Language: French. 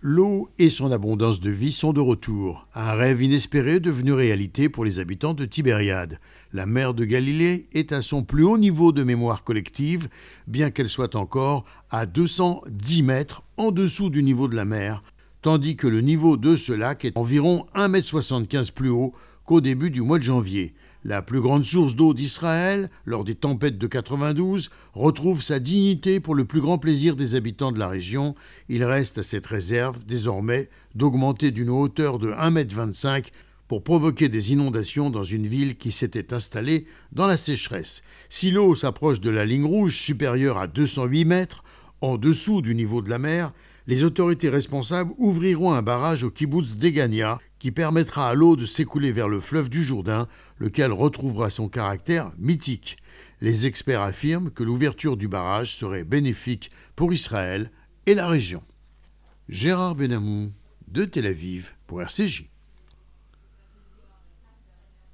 L'eau et son abondance de vie sont de retour. Un rêve inespéré devenu réalité pour les habitants de Tibériade. La mer de Galilée est à son plus haut niveau de mémoire collective, bien qu'elle soit encore à 210 mètres en dessous du niveau de la mer, tandis que le niveau de ce lac est environ 1,75 m plus haut qu'au début du mois de janvier. La plus grande source d'eau d'Israël, lors des tempêtes de 92, retrouve sa dignité pour le plus grand plaisir des habitants de la région. Il reste à cette réserve, désormais, d'augmenter d'une hauteur de 1,25 m pour provoquer des inondations dans une ville qui s'était installée dans la sécheresse. Si l'eau s'approche de la ligne rouge supérieure à 208 mètres, en dessous du niveau de la mer, les autorités responsables ouvriront un barrage au kibbutz d'Egania qui permettra à l'eau de s'écouler vers le fleuve du Jourdain, lequel retrouvera son caractère mythique. Les experts affirment que l'ouverture du barrage serait bénéfique pour Israël et la région. Gérard Benamou de Tel Aviv pour RCJ.